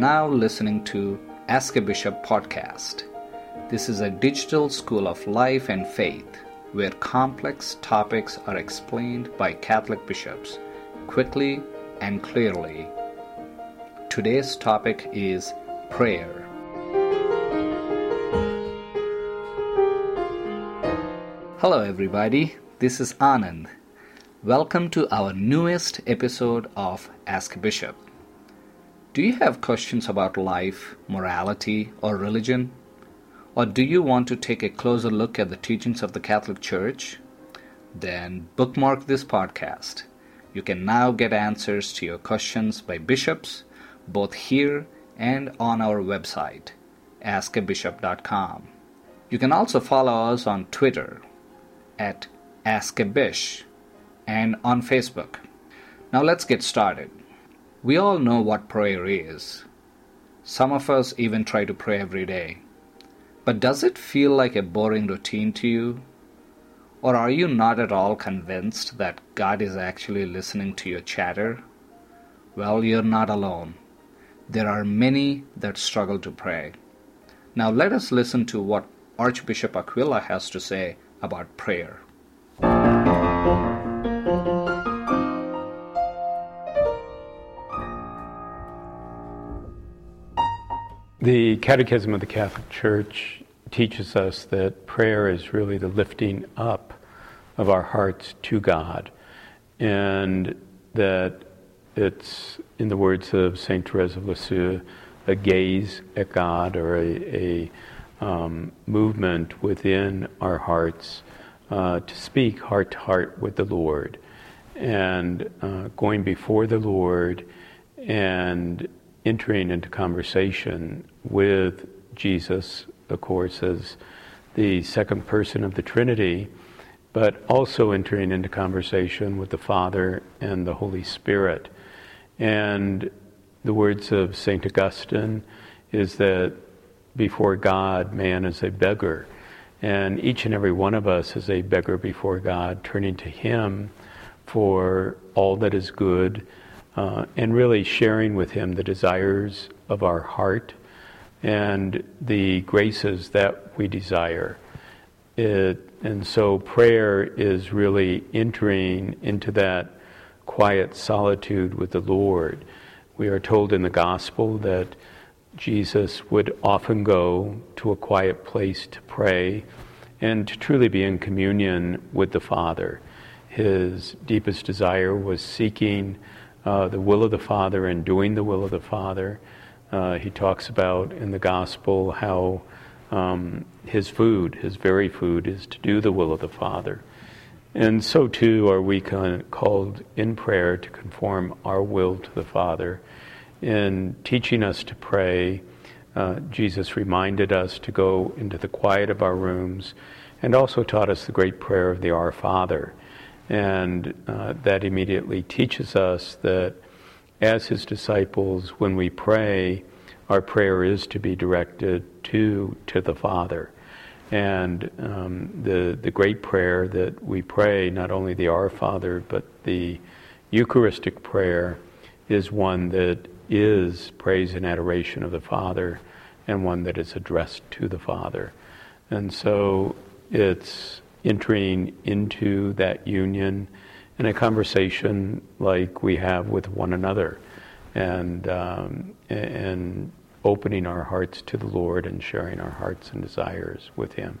now listening to Ask a Bishop podcast. This is a digital school of life and faith where complex topics are explained by Catholic bishops quickly and clearly. Today's topic is prayer. Hello, everybody. This is Anand. Welcome to our newest episode of Ask a Bishop. Do you have questions about life, morality, or religion? Or do you want to take a closer look at the teachings of the Catholic Church? Then bookmark this podcast. You can now get answers to your questions by bishops, both here and on our website, askabishop.com. You can also follow us on Twitter at askabish and on Facebook. Now let's get started. We all know what prayer is. Some of us even try to pray every day. But does it feel like a boring routine to you? Or are you not at all convinced that God is actually listening to your chatter? Well, you're not alone. There are many that struggle to pray. Now let us listen to what Archbishop Aquila has to say about prayer. The Catechism of the Catholic Church teaches us that prayer is really the lifting up of our hearts to God, and that it's, in the words of St. Therese of Lisieux, a gaze at God or a, a um, movement within our hearts uh, to speak heart to heart with the Lord and uh, going before the Lord and entering into conversation with Jesus, of course, as the second person of the Trinity, but also entering into conversation with the Father and the Holy Spirit. And the words of St. Augustine is that before God, man is a beggar. And each and every one of us is a beggar before God, turning to Him for all that is good uh, and really sharing with Him the desires of our heart and the graces that we desire. It, and so prayer is really entering into that quiet solitude with the Lord. We are told in the gospel that Jesus would often go to a quiet place to pray and to truly be in communion with the Father. His deepest desire was seeking uh, the will of the Father and doing the will of the Father. Uh, he talks about in the gospel how um, his food, his very food, is to do the will of the Father. And so too are we called in prayer to conform our will to the Father. In teaching us to pray, uh, Jesus reminded us to go into the quiet of our rooms and also taught us the great prayer of the Our Father. And uh, that immediately teaches us that as his disciples, when we pray, our prayer is to be directed to, to the Father. And um, the, the great prayer that we pray, not only the Our Father, but the Eucharistic prayer, is one that is praise and adoration of the Father and one that is addressed to the Father. And so it's entering into that union in a conversation like we have with one another and, um, and opening our hearts to the Lord and sharing our hearts and desires with Him.